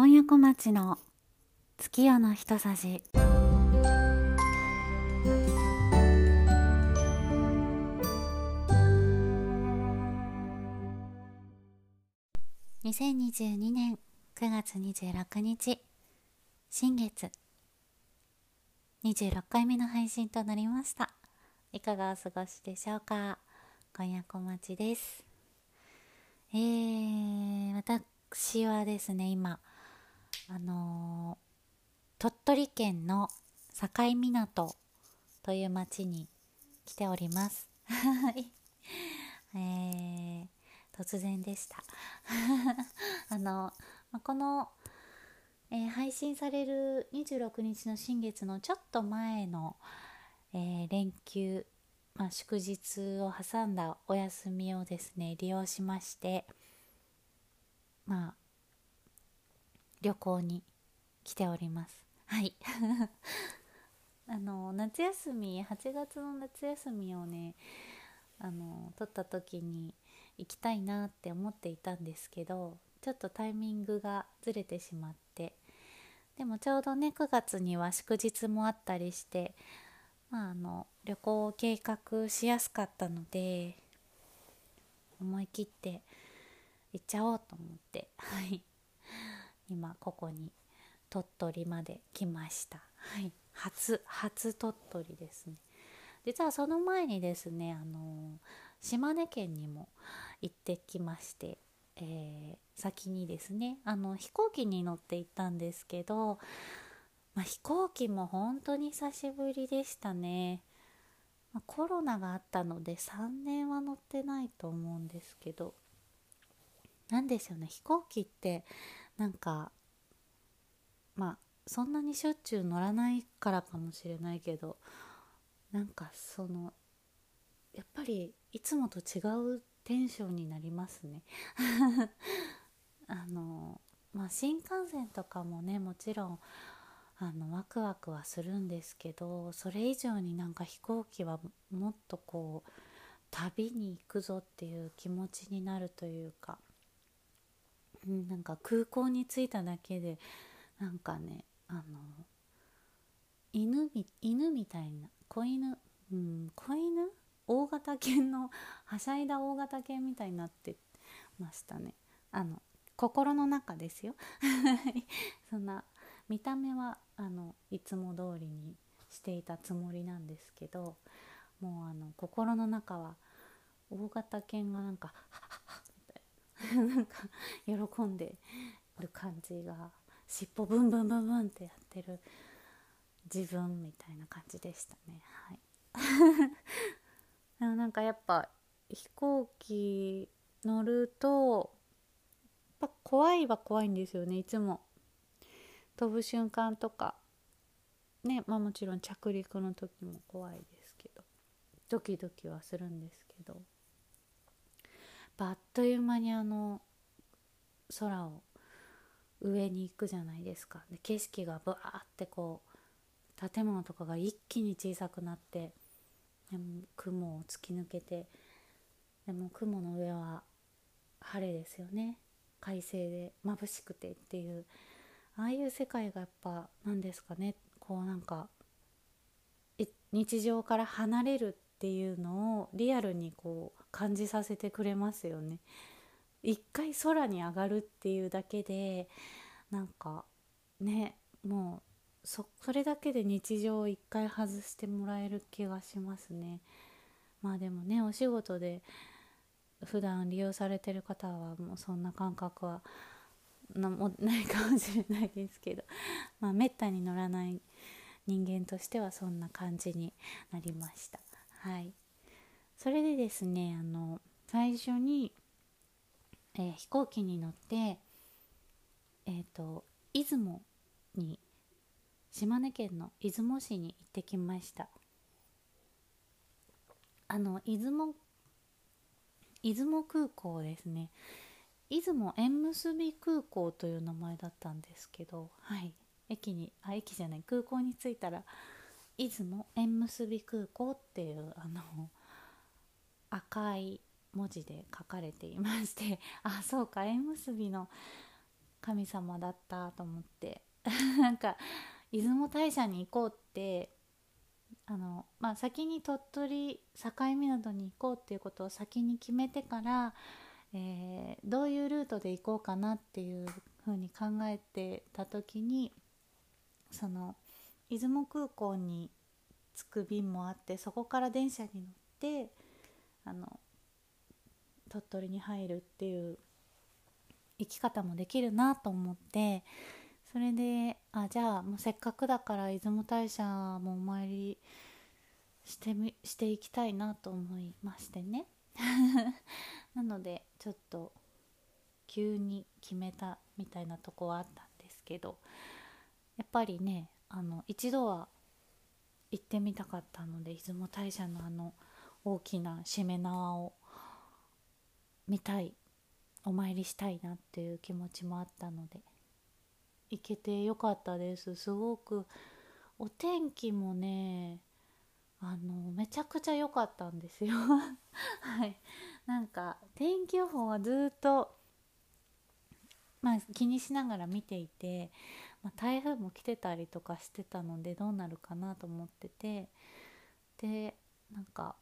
今夜小町の月夜の一さじ。2022年9月26日新月。26回目の配信となりました。いかがお過ごしでしょうか？今夜小町です。えー、私はですね今あのー、鳥取県の境港という町に来ております。えー、突然でした。あの、まこの、えー、配信される26日の新月のちょっと前の、えー、連休、まあ、祝日を挟んだお休みをですね利用しましてまあ旅行に来ております。はい。あの夏休み8月の夏休みをねあの取った時に行きたいなって思っていたんですけどちょっとタイミングがずれてしまってでもちょうどね9月には祝日もあったりしてまああの旅行を計画しやすかったので思い切って行っちゃおうと思ってはい。今ここに鳥取まで来ました。はい。初初鳥取ですね。実はその前にですねあの島根県にも行ってきまして、えー、先にですねあの飛行機に乗って行ったんですけど、まあ、飛行機も本当に久しぶりでしたね、まあ、コロナがあったので3年は乗ってないと思うんですけど何でしょうね飛行機ってなんかまあそんなにしょっちゅう乗らないからかもしれないけどなんかそのやっぱりいつもと違うテンションになりますね。あのまあ新幹線とかもねもちろんあのワクワクはするんですけどそれ以上になんか飛行機はもっとこう旅に行くぞっていう気持ちになるというか、なんか空港に着いただけでなんかねあの犬み犬みたいな子犬、うん、子犬？大型犬のはしゃいだ大型犬みたいになってましたね。あの心の中ですよ。そんな見た目はあのいつも通りにしていたつもりなんですけどもうあの心の中は大型犬がなんか「ハッハッみたい なんか喜んでる感じが尻尾ブンブンブンブンってやってる自分みたいな感じでしたね。はい。でもなんかやっぱ飛行機乗るとやっぱ怖いは怖いんですよね。いつも。飛ぶ瞬間とかねまあもちろん着陸の時も怖いですけどドキドキはするんですけど。あっという間にあの空を上に行くじゃないですか。で景色がブワーってこう建物とかが一気に小さくなってでも雲を突き抜けてでも雲の上は晴れですよね。快晴で眩しくてっていう。ああいう世界がやっぱ何ですかね。こうなんか日常から離れるっていうのをリアルにこう感じさせてくれますよね。一回空に上がるっていうだけでなんかねもうそれだけで日常を一回外してもらえる気がしますね。まあでもねお仕事で普段利用されてる方はもうそんな感覚はなも ないかもしれないですけどまあめったに乗らない人間としてはそんな感じになりました。はい、それでですねあの最初にえー、飛行機に乗って、えーと、出雲に島根県の出雲市に行ってきました。あの出雲出雲空港ですね。出雲縁結び空港という名前だったんですけどはい。駅にあ駅じゃない空港に着いたら出雲縁結び空港っていうあの赤い文字で書かれていまして あそうか縁結びの神様だったと思って。なんか出雲大社に行こうってあの、まあ、先に鳥取境港に行こうっていうことを先に決めてから、えー、どういうルートで行こうかなっていうふうに考えてた時にその出雲空港に着く便もあってそこから電車に乗ってあの鳥取に入るっていう生き方もできるなと思ってそれであじゃあもうせっかくだから出雲大社もお参りしてみしていきたいなと思いましてね。なのでちょっと急に決めたみたいなとこはあったんですけどやっぱりねあの一度は行ってみたかったので出雲大社のあの大きなしめ縄を見たいお参りしたいなっていう気持ちもあったので。行けてよかったです。すごくお天気もねあのめちゃくちゃ良かったんですよ。はい。なんか天気予報はずっとまあ気にしながら見ていて、まあ、台風も来てたりとかしてたのでどうなるかなと思ってて。でなんか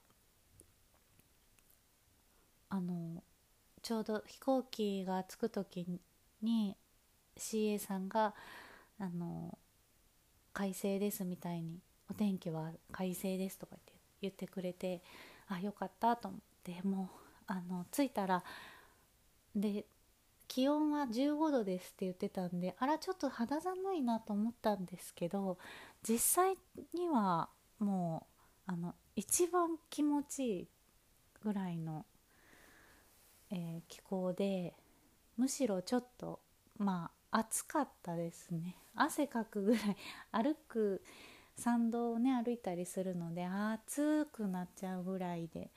あのちょうど飛行機が着く時に CA さんがあの快晴ですみたいにお天気は快晴ですとか言って言ってくれてあよかったと思ってもうあの着いたらで気温は15度ですって言ってたんであらちょっと肌寒いなと思ったんですけど実際にはもうあの一番気持ちいいぐらいの、えー、気候でむしろちょっとまあ暑かったですね。汗かくぐらい歩く参道をね歩いたりするので暑くなっちゃうぐらいで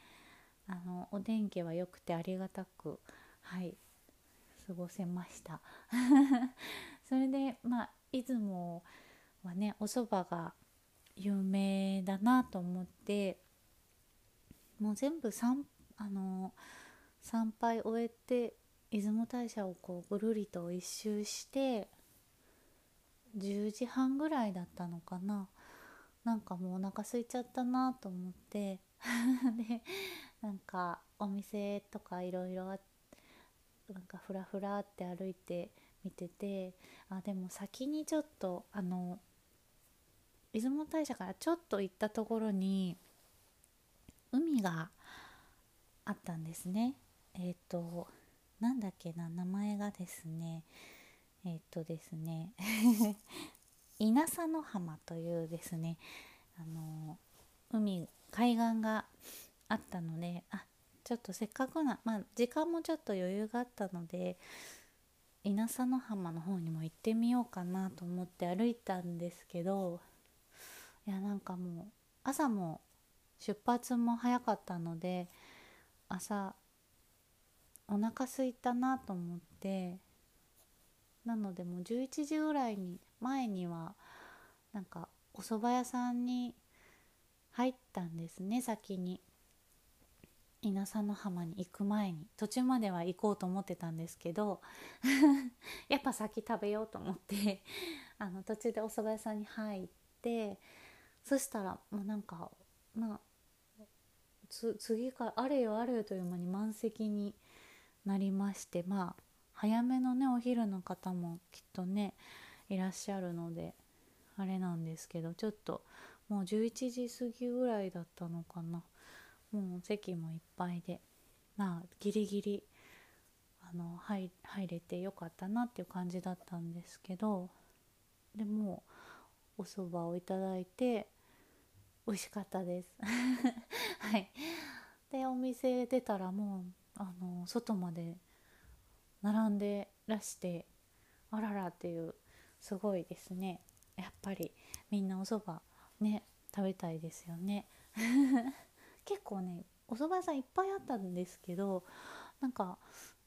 あのお天気は良くてありがたくはい過ごせました。それでまあ出雲はねお蕎麦が有名だなと思ってもう全部あの参拝終えて出雲大社をこうぐるりと一周して10時半ぐらいだったのかな。なんかもうお腹空いちゃったなと思って。でなんかお店とかいろいろなんかふらふらって歩いて見ててあでも先にちょっとあの出雲大社からちょっと行ったところに海があったんですね。えっ、ー、となんだっけな名前がですねえっとですね 稲佐の浜というですねあの海海岸があったのであちょっとせっかくなまあ時間もちょっと余裕があったので稲佐の浜の方にも行ってみようかなと思って歩いたんですけどいやなんかもう朝も出発も早かったので朝お腹すいたなと思ってなのでもう11時ぐらいに前にはなんかお蕎麦屋さんに入ったんですね先に。稲佐の浜に行く前に。途中までは行こうと思ってたんですけど やっぱ先食べようと思ってあの途中でお蕎麦屋さんに入ってそしたらもうなんかまあ次からあれよあれよという間に満席になりましてまあ早めのねお昼の方もきっとねいらっしゃるのであれなんですけどちょっともう11時過ぎぐらいだったのかな。もう席もいっぱいでまあギリギリあの入入れてよかったなっていう感じだったんですけどでもお蕎麦をいただいて美味しかったです。はい。でお店出たらもうあの外まで並んでらしてあららっていうすごいですね。やっぱりみんなお蕎麦ね食べたいですよね。結構ねお蕎麦屋さんいっぱいあったんですけどなんか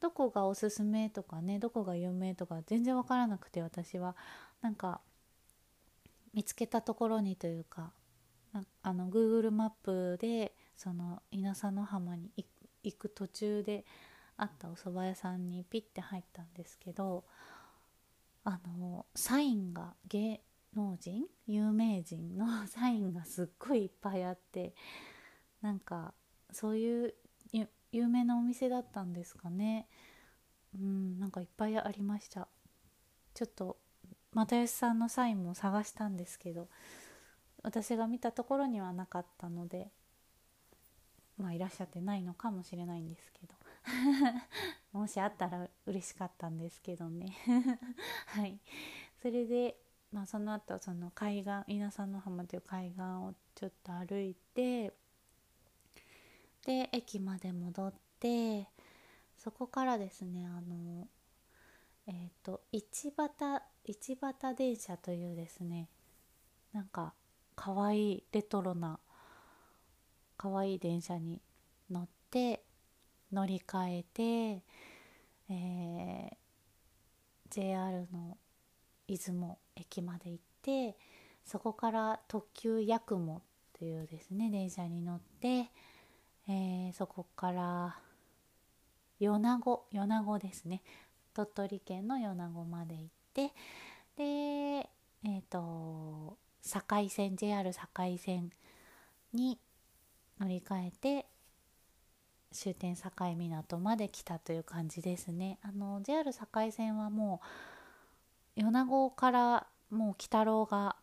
どこがおすすめとかねどこが有名とか全然わからなくて私は。なんか見つけたところにというかあの Google マップでその稲佐の浜に行行く途中であったお蕎麦屋さんにピッて入ったんですけどあのサインが芸能人有名人のサインがすっごいいっぱいあってなんかそういう有名なお店だったんですかね。うんなんかいっぱいありました。ちょっと又吉さんのサインも探したんですけど私が見たところにはなかったのでまあいらっしゃってないのかもしれないんですけど。もしあったら嬉しかったんですけどね。はい。それで、まあ、その後その海岸稲佐の浜という海岸をちょっと歩いてで駅まで戻ってそこからですねあのえっ、ー、と一畑一畑電車というですねなんかかわいいレトロなかわいい電車に乗って乗り換えて、えー、JR の出雲駅まで行ってそこから特急やくもというですね電車に乗って、えー、そこから米子米子ですね。鳥取県の米子まで行ってでえっ、ー、と境線 JR 境線に乗り換えて終点境港まで来たという感じですね。あの JR 境線はもう米子からもう鬼太郎が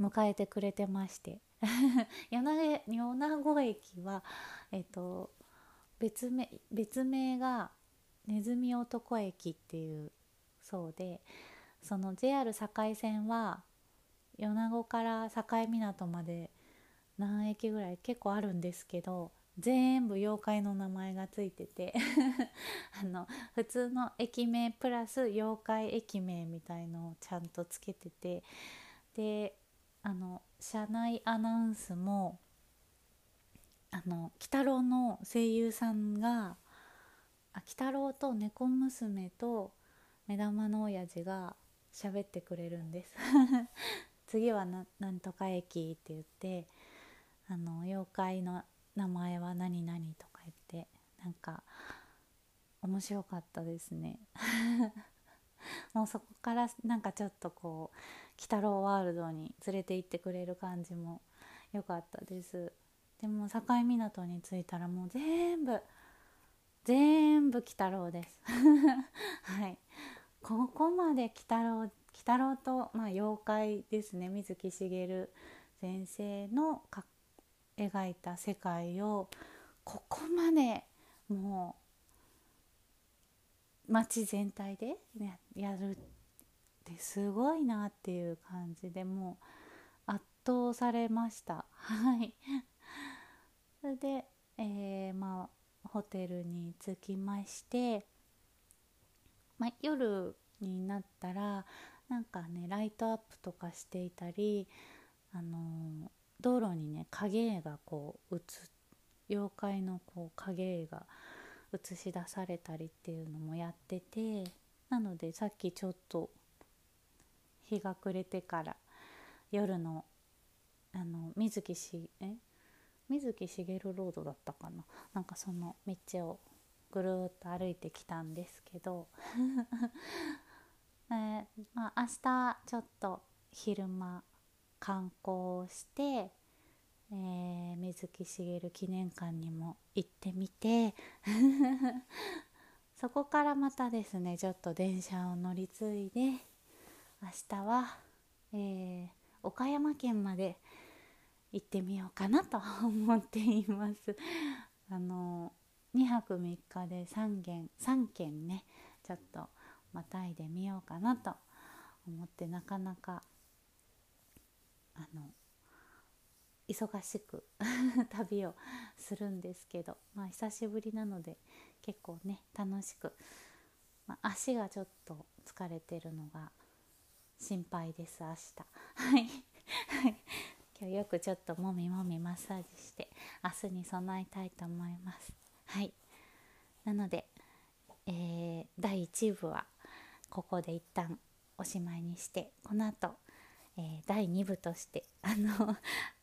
迎えてくれてまして 米子駅は、えっと、別名別名がネズミ男駅っていうそうでその JR 境線は米子から境港まで何駅ぐらい結構あるんですけど全部妖怪の名前がついてて。あの普通の駅名プラス妖怪駅名みたいのをちゃんとつけてて。であの車内アナウンスもあの鬼太郎の声優さんが鬼太郎と猫娘と目玉の親父が喋ってくれるんです。次はななんとか駅って言って。あの妖怪の名前は何々とか言ってなんか面白かったですね。もうそこからなんかちょっとこう鬼太郎ワールドに連れて行ってくれる感じも良かったです。でも境港に着いたらもう全部全部鬼太郎です。はい。ここまで鬼太郎鬼太郎と、まあ、妖怪ですね。水木しげる先生の描いた世界をここまでもう街全体でやるってすごいなっていう感じでもう圧倒されました。はい。それで、えー、まあホテルに着きまして、まあ、夜になったらなんかねライトアップとかしていたりあの道路にね影絵がこう映妖怪のこう影絵が映し出されたりっていうのもやっててなのでさっきちょっと日が暮れてから夜のあの水木しえ？水木しげるロードだったかな？なんかその道をぐるっと歩いてきたんですけど えー、まあ、明日ちょっと昼間観光して、えー、水木しげる記念館にも行ってみて そこからまたですねちょっと電車を乗り継いで明日は、えー、岡山県まで行ってみようかなと思っています。あの2泊3日で3軒3軒ねちょっとまたいでみようかなと思ってなかなかあの忙しく 旅をするんですけど、まあ、久しぶりなので結構ね楽しく、まあ、足がちょっと疲れてるのが心配です明日。はい。今日よくちょっともみもみマッサージして明日に備えたいと思います。はい。なので、えー、第1部はここで一旦おしまいにしてこの後えー、第2部として あの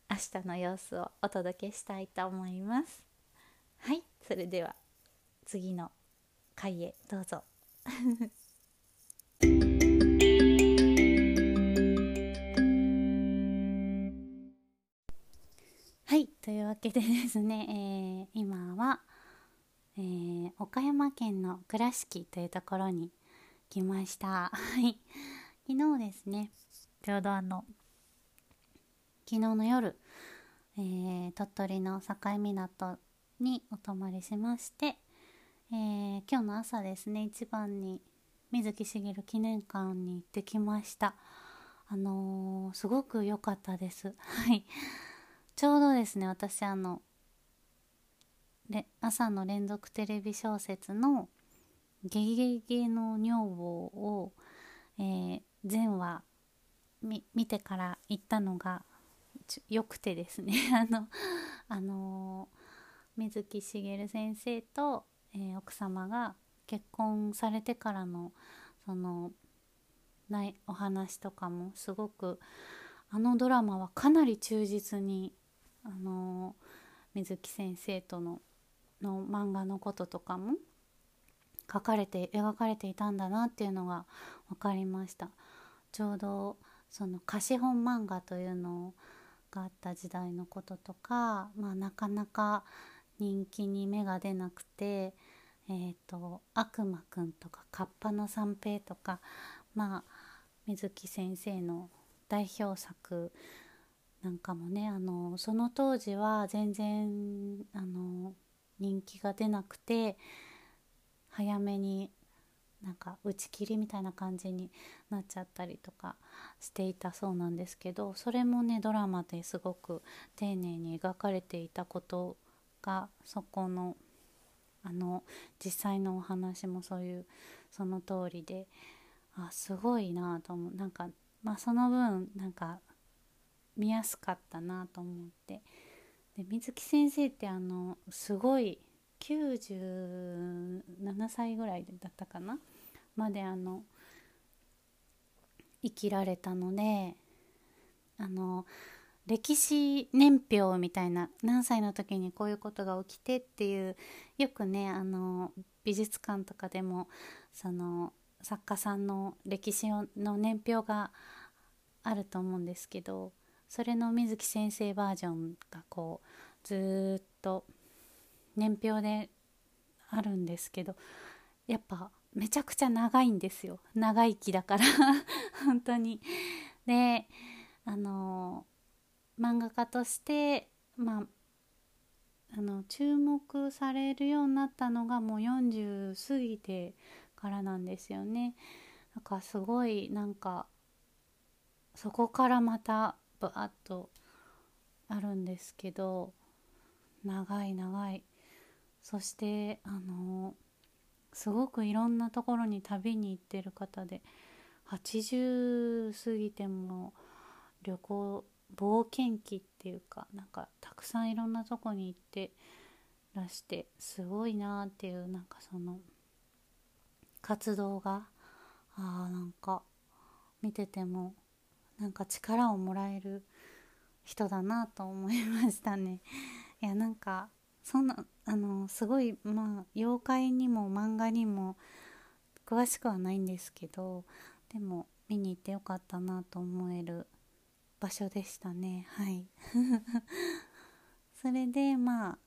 明日の様子をお届けしたいと思います。はいそれでは次の回へどうぞ。はいというわけでですね、えー、今は、えー、岡山県の倉敷というところに来ました。はい昨日ですねちょうどあの、昨日の夜、えー、鳥取の境港にお泊まりしまして、えー、今日の朝ですね、一番に水木しげる記念館に行ってきました。あのー、すごく良かったです。はい。ちょうどですね、私あの、朝の連続テレビ小説の「ゲゲゲの女房を」えー、前話見てから行ったのがよくてですね。あの、あのー、水木しげる先生と、えー、奥様が結婚されてからのそのないお話とかもすごくあのドラマはかなり忠実にあの水木先生とのの漫画のこととかも書かれて描かれていたんだなっていうのが分かりました。ちょうどその貸本漫画というのがあった時代のこととか、まあ、なかなか人気に芽が出なくてえーと、悪魔くんとかカッパの三平とかまあ水木先生の代表作なんかもねあのその当時は全然あの人気が出なくて早めになんか打ち切りみたいな感じになっちゃったりとかしていたそうなんですけどそれもねドラマですごく丁寧に描かれていたことがそこのあの実際のお話もそういうその通りであすごいなと思う。なんかまあその分なんか見やすかったなと思って。で水木先生ってあのすごい97歳ぐらいだったかな？まであの生きられたのであの歴史年表みたいな何歳の時にこういうことが起きてっていうよくねあの美術館とかでもその作家さんの歴史の年表があると思うんですけどそれの水木先生バージョンがこうずっと年表であるんですけどやっぱめちゃくちゃ長いんですよ長生きだから 本当に。であの漫画家としてまああの注目されるようになったのがもう40過ぎてからなんですよね。だかすごいなんかそこからまたバーッとあるんですけど長い長いそしてあのすごくいろんなところに旅に行ってる方で80過ぎても旅行冒険記っていうかなんかたくさんいろんなとこに行ってらしてすごいなっていうなんかその活動があなんか見ててもなんか力をもらえる人だなと思いましたね。いやなんかそんなあのすごいまあ妖怪にも漫画にも詳しくはないんですけどでも見に行ってよかったなと思える場所でしたね。はい。それでまあ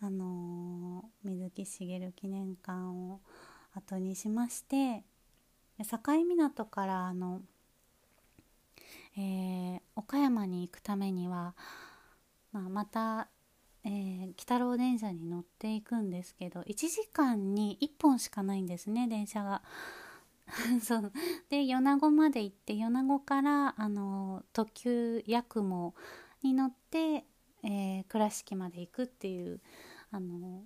あのー、水木しげる記念館を後にしまして境港からあの、えー、岡山に行くためには、まあ、また、えー、鬼太郎電車に乗っていくんですけど1時間に1本しかないんですね電車が。そうで米子まで行って米子からあの特急やくもに乗って、えー、倉敷まで行くっていうあの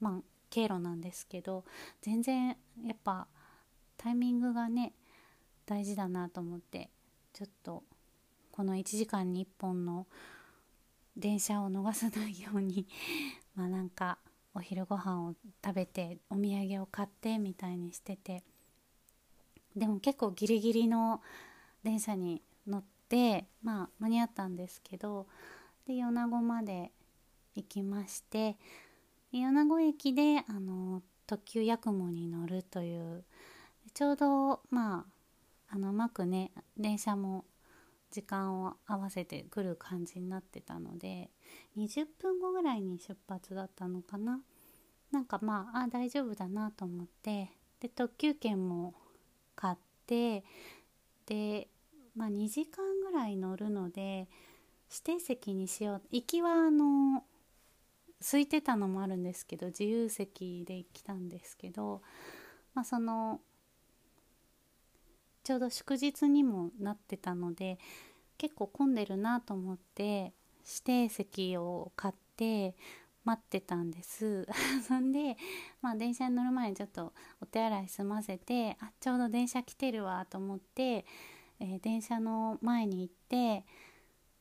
まあ経路なんですけど全然やっぱタイミングがね大事だなと思ってちょっとこの1時間に1本の電車を逃さないように まあなんかお昼ご飯を食べてお土産を買ってみたいにしてて。でも結構ギリギリの電車に乗ってまあ間に合ったんですけどで米子まで行きまして米子駅であの特急やくもに乗るというちょうどまああのうまくね電車も時間を合わせてくる感じになってたので20分後ぐらいに出発だったのかな。なんかまああ大丈夫だなと思ってで特急券も買ってで、まあ、2時間ぐらい乗るので指定席にしよう。行きはあの空いてたのもあるんですけど自由席で来たんですけど、まあ、そのちょうど祝日にもなってたので結構混んでるなと思って指定席を買って待ってたんです。そんで、まあ、電車に乗る前にちょっとお手洗い済ませてあちょうど電車来てるわと思って、えー、電車の前に行って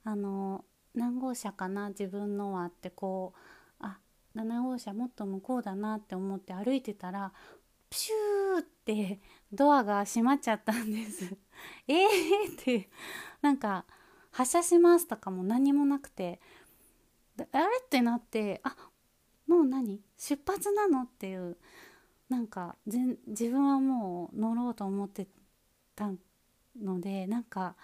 あの何号車かな自分のはってこうあ7号車もっと向こうだなって思って歩いてたらプシューってドアが閉まっちゃったんです。えーってなんか発車しますとかも何もなくて。あれ？ってなってあもう何？出発なの？っていうなんか自分はもう乗ろうと思ってたのでなんか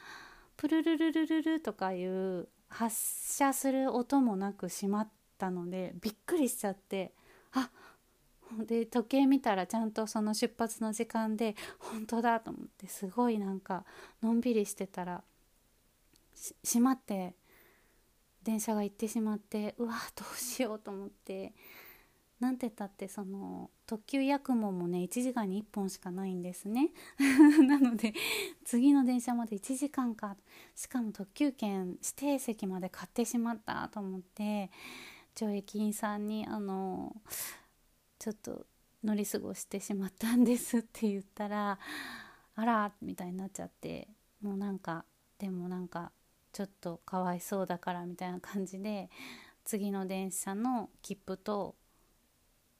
プルルルルルルとかいう発射する音もなく閉まったのでびっくりしちゃってあっで時計見たらちゃんとその出発の時間で本当だと思ってすごいなんかのんびりしてたら閉まって電車が行ってしまってうわどうしようと思ってなんてったってその特急やくももね1時間に1本しかないんですね。なので次の電車まで1時間か。しかも特急券指定席まで買ってしまったと思って上駅員さんにあのちょっと乗り過ごしてしまったんですって言ったらあらみたいになっちゃってもうなんかでもなんかちょっとかわいそうだからみたいな感じで次の電車の切符と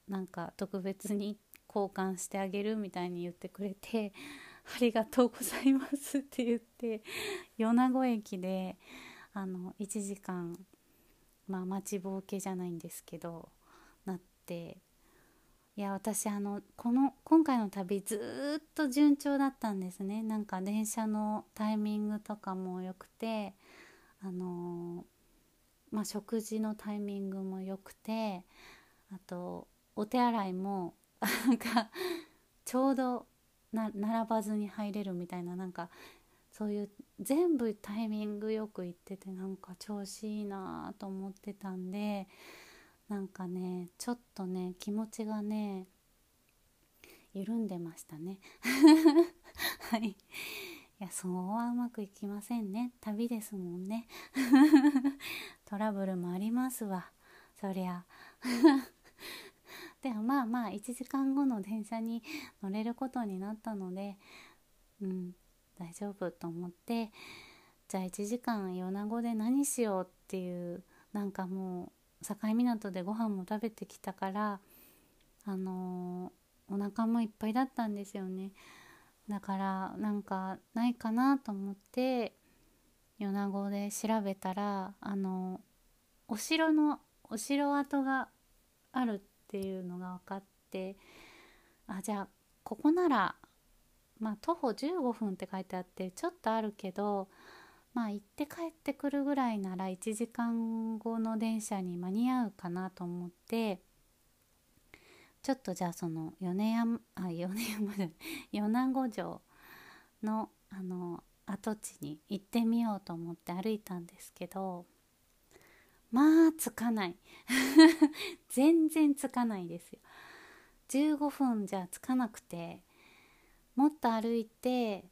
なんか特別に交換してあげるみたいに言ってくれて「ありがとうございます」って言って米子駅であの1時間まあ待ちぼうけじゃないんですけどなっていや私あのこの今回の旅ずっと順調だったんですね。なんか電車のタイミングとかも良くてあのまあ食事のタイミングも良くてあとお手洗いもなんかちょうど並ばずに入れるみたいななんかそういう全部タイミングよく行っててなんか調子いいなと思ってたんでなんかねちょっとね気持ちがね緩んでましたね。はい。いやそうはうまくいきませんね。旅ですもんね。トラブルもありますわ。そりゃ。でもまあまあ1時間後の電車に乗れることになったのでうん大丈夫と思ってじゃあ1時間米子で何しようっていうなんかもう境港でご飯も食べてきたからあのー、お腹もいっぱいだったんですよね。だからなんかないかなと思って米子で調べたらあのお城のお城跡があるっていうのが分かってあじゃあここならまあ徒歩15分って書いてあってちょっとあるけどまあ行って帰ってくるぐらいなら1時間後の電車に間に合うかなと思ってちょっとじゃあその米山あ米山じゃ米子城のあの跡地に行ってみようと思って歩いたんですけどまあつかない。全然つかないですよ。15分じゃつかなくてもっと歩いて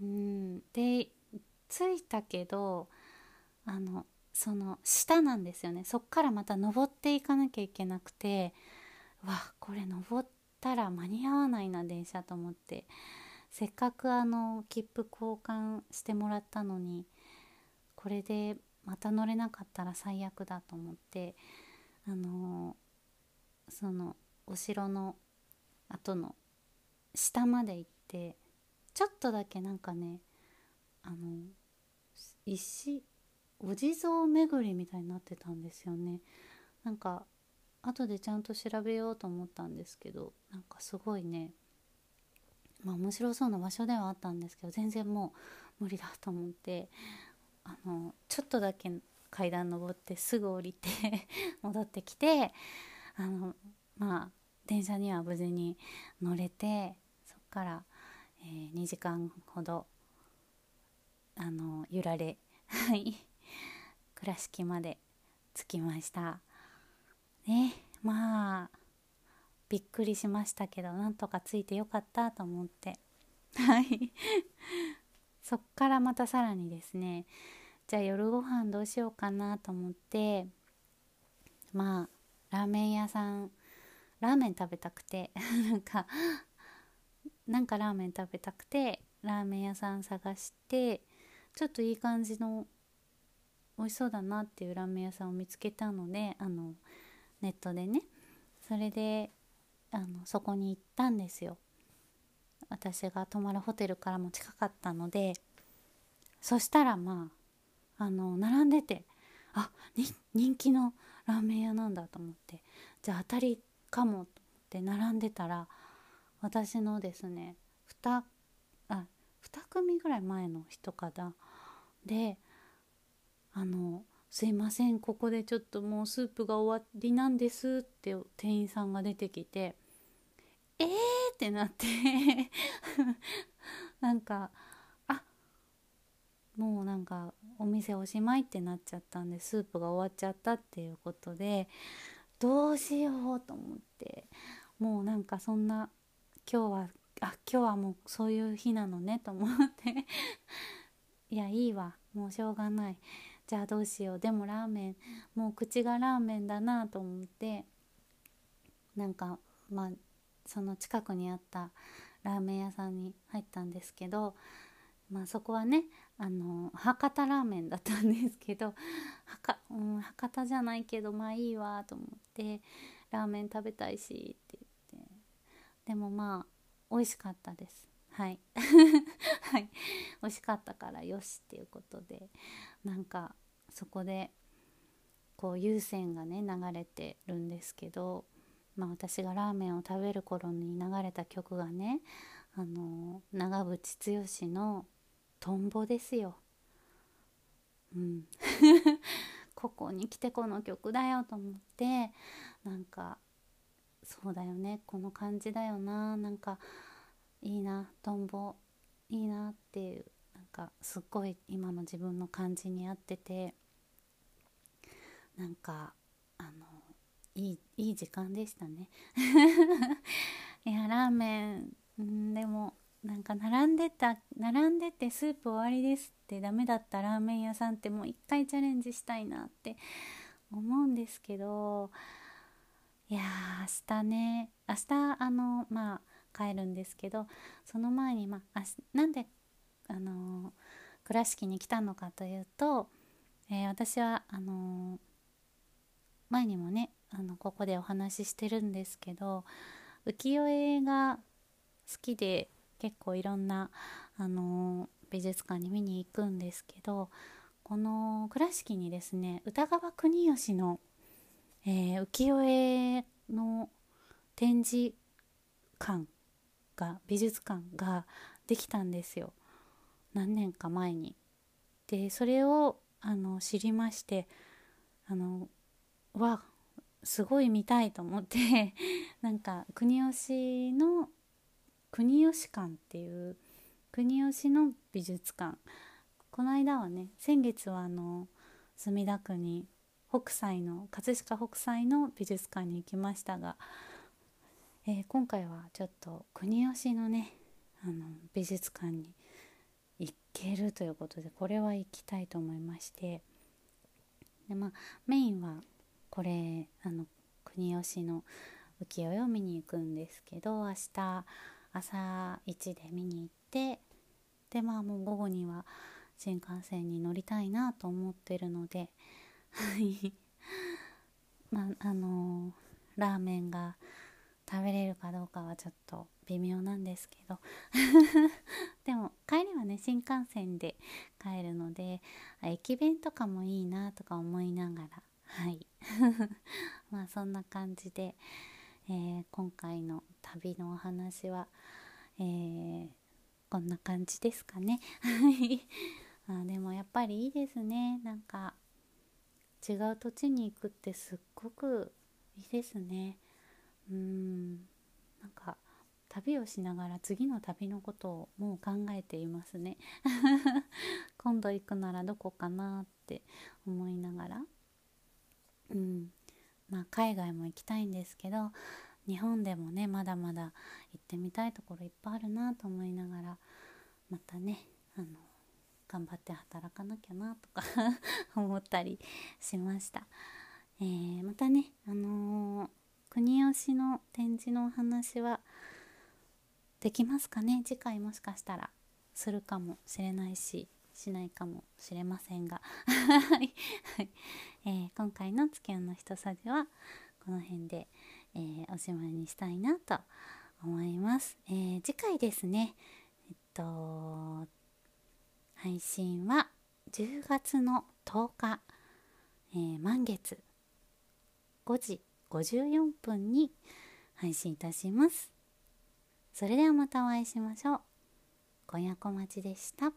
うんで着いたけどあのその下なんですよね。そっからまた登っていかなきゃいけなくてわこれ登ったら間に合わないな電車と思って。せっかくあの切符交換してもらったのにこれでまた乗れなかったら最悪だと思ってあのそのお城の後の下まで行ってちょっとだけなんかねあの石お地蔵巡りみたいになってたんですよね。なんか後でちゃんと調べようと思ったんですけどなんかすごいねまあ面白そうな場所ではあったんですけど全然もう無理だと思ってあのちょっとだけ階段登ってすぐ降りて 戻ってきてあのまあ電車には無事に乗れてそっから、えー、2時間ほどあの揺られはい 倉敷まで着きました。ねまあびっくりしましたけどなんとかついてよかったと思って。はい。そっからまたさらにですねじゃあ夜ご飯どうしようかなと思ってまあラーメン屋さんラーメン食べたくて なんかなんかラーメン食べたくてラーメン屋さん探してちょっといい感じの美味しそうだなっていうラーメン屋さんを見つけたのであのネットでね。それであのそこに行ったんですよ。私が泊まるホテルからも近かったので。そしたらまああの並んでてあ人気のラーメン屋なんだと思って。じゃあ当たりかもって並んでたら私のですね 2, あ2組ぐらい前の人からであのすいませんここでちょっともうスープが終わりなんですって店員さんが出てきてえーってなって なんかあもうなんかお店おしまいってなっちゃったんでスープが終わっちゃったっていうことでどうしようと思ってもうなんかそんな今日はあ今日はもうそういう日なのねと思っていやいいわ。もうしょうがない。じゃあどうしよう。でもラーメンもう口がラーメンだなと思ってなんかまあその近くにあったラーメン屋さんに入ったんですけどまあそこはねあの博多ラーメンだったんですけど博,、うん、博多じゃないけどまあいいわと思ってラーメン食べたいしって言って。でもまあ美味しかったです。はい はい美味しかったからよしっていうことでなんかそこでこう有線がね流れてるんですけど、まあ、私がラーメンを食べる頃に流れた曲がねあの長渕剛の「トンボ」ですよ。うん、ここに来てこの曲だよと思ってなんかそうだよねこの感じだよななんかいいなトンボ。いいなっていうなんかすっごい今の自分の感じに合っててなんかあのいいいい時間でしたね。いやラーメンんでもなんか並んでた並んでてスープ終わりですってダメだったラーメン屋さんってもう一回チャレンジしたいなって思うんですけどいや明日ね明日あのまあ帰るんですけどその前にまあなんであの倉敷に来たのかというと、えー、私はあの前にもねあのここでお話ししてるんですけど浮世絵が好きで結構いろんな、あの美術館に見に行くんですけどこの倉敷にですね歌川国芳の、えー、浮世絵の展示館が美術館ができたんですよ何年か前に。でそれをあの知りましてあのわすごい見たいと思って なんか国吉の国吉館っていう国吉の美術館この間はね先月はあの墨田区に北斎の葛飾北斎の美術館に行きましたが、えー、今回はちょっと国吉のねあの美術館に行けるということでこれは行きたいと思いまして。でまあメインはこれあの国吉の浮世絵を見に行くんですけど明日朝一で見に行ってでまあもう午後には新幹線に乗りたいなと思ってるので まああのー、ラーメンが食べれるかどうかはちょっと微妙なんですけど。でも帰りはね新幹線で帰るので駅弁とかもいいなとか思いながらはい。まあそんな感じで、えー、今回の旅のお話は、えー、こんな感じですかね。あでもやっぱりいいですね。なんか違う土地に行くってすっごくいいですね。うん。なんか旅をしながら次の旅のことをもう考えていますね。今度行くならどこかなって思いながら。うん。まあ海外も行きたいんですけど日本でもねまだまだ行ってみたいところいっぱいあるなと思いながらまたねあの頑張って働かなきゃなとか 思ったりしました、えー、またねあのー、国吉の展示のお話はできますかね？次回もしかしたら。するかもしれないししないかもしれませんが。はい。えー、今回の「月夜の一さじ」はこの辺で、えー、おしまいにしたいなと思います、えー、次回ですね。えっと配信は10月の10日、え、満月。5時。54分に配信いたします。それではまたお会いしましょう。小夜小町でした。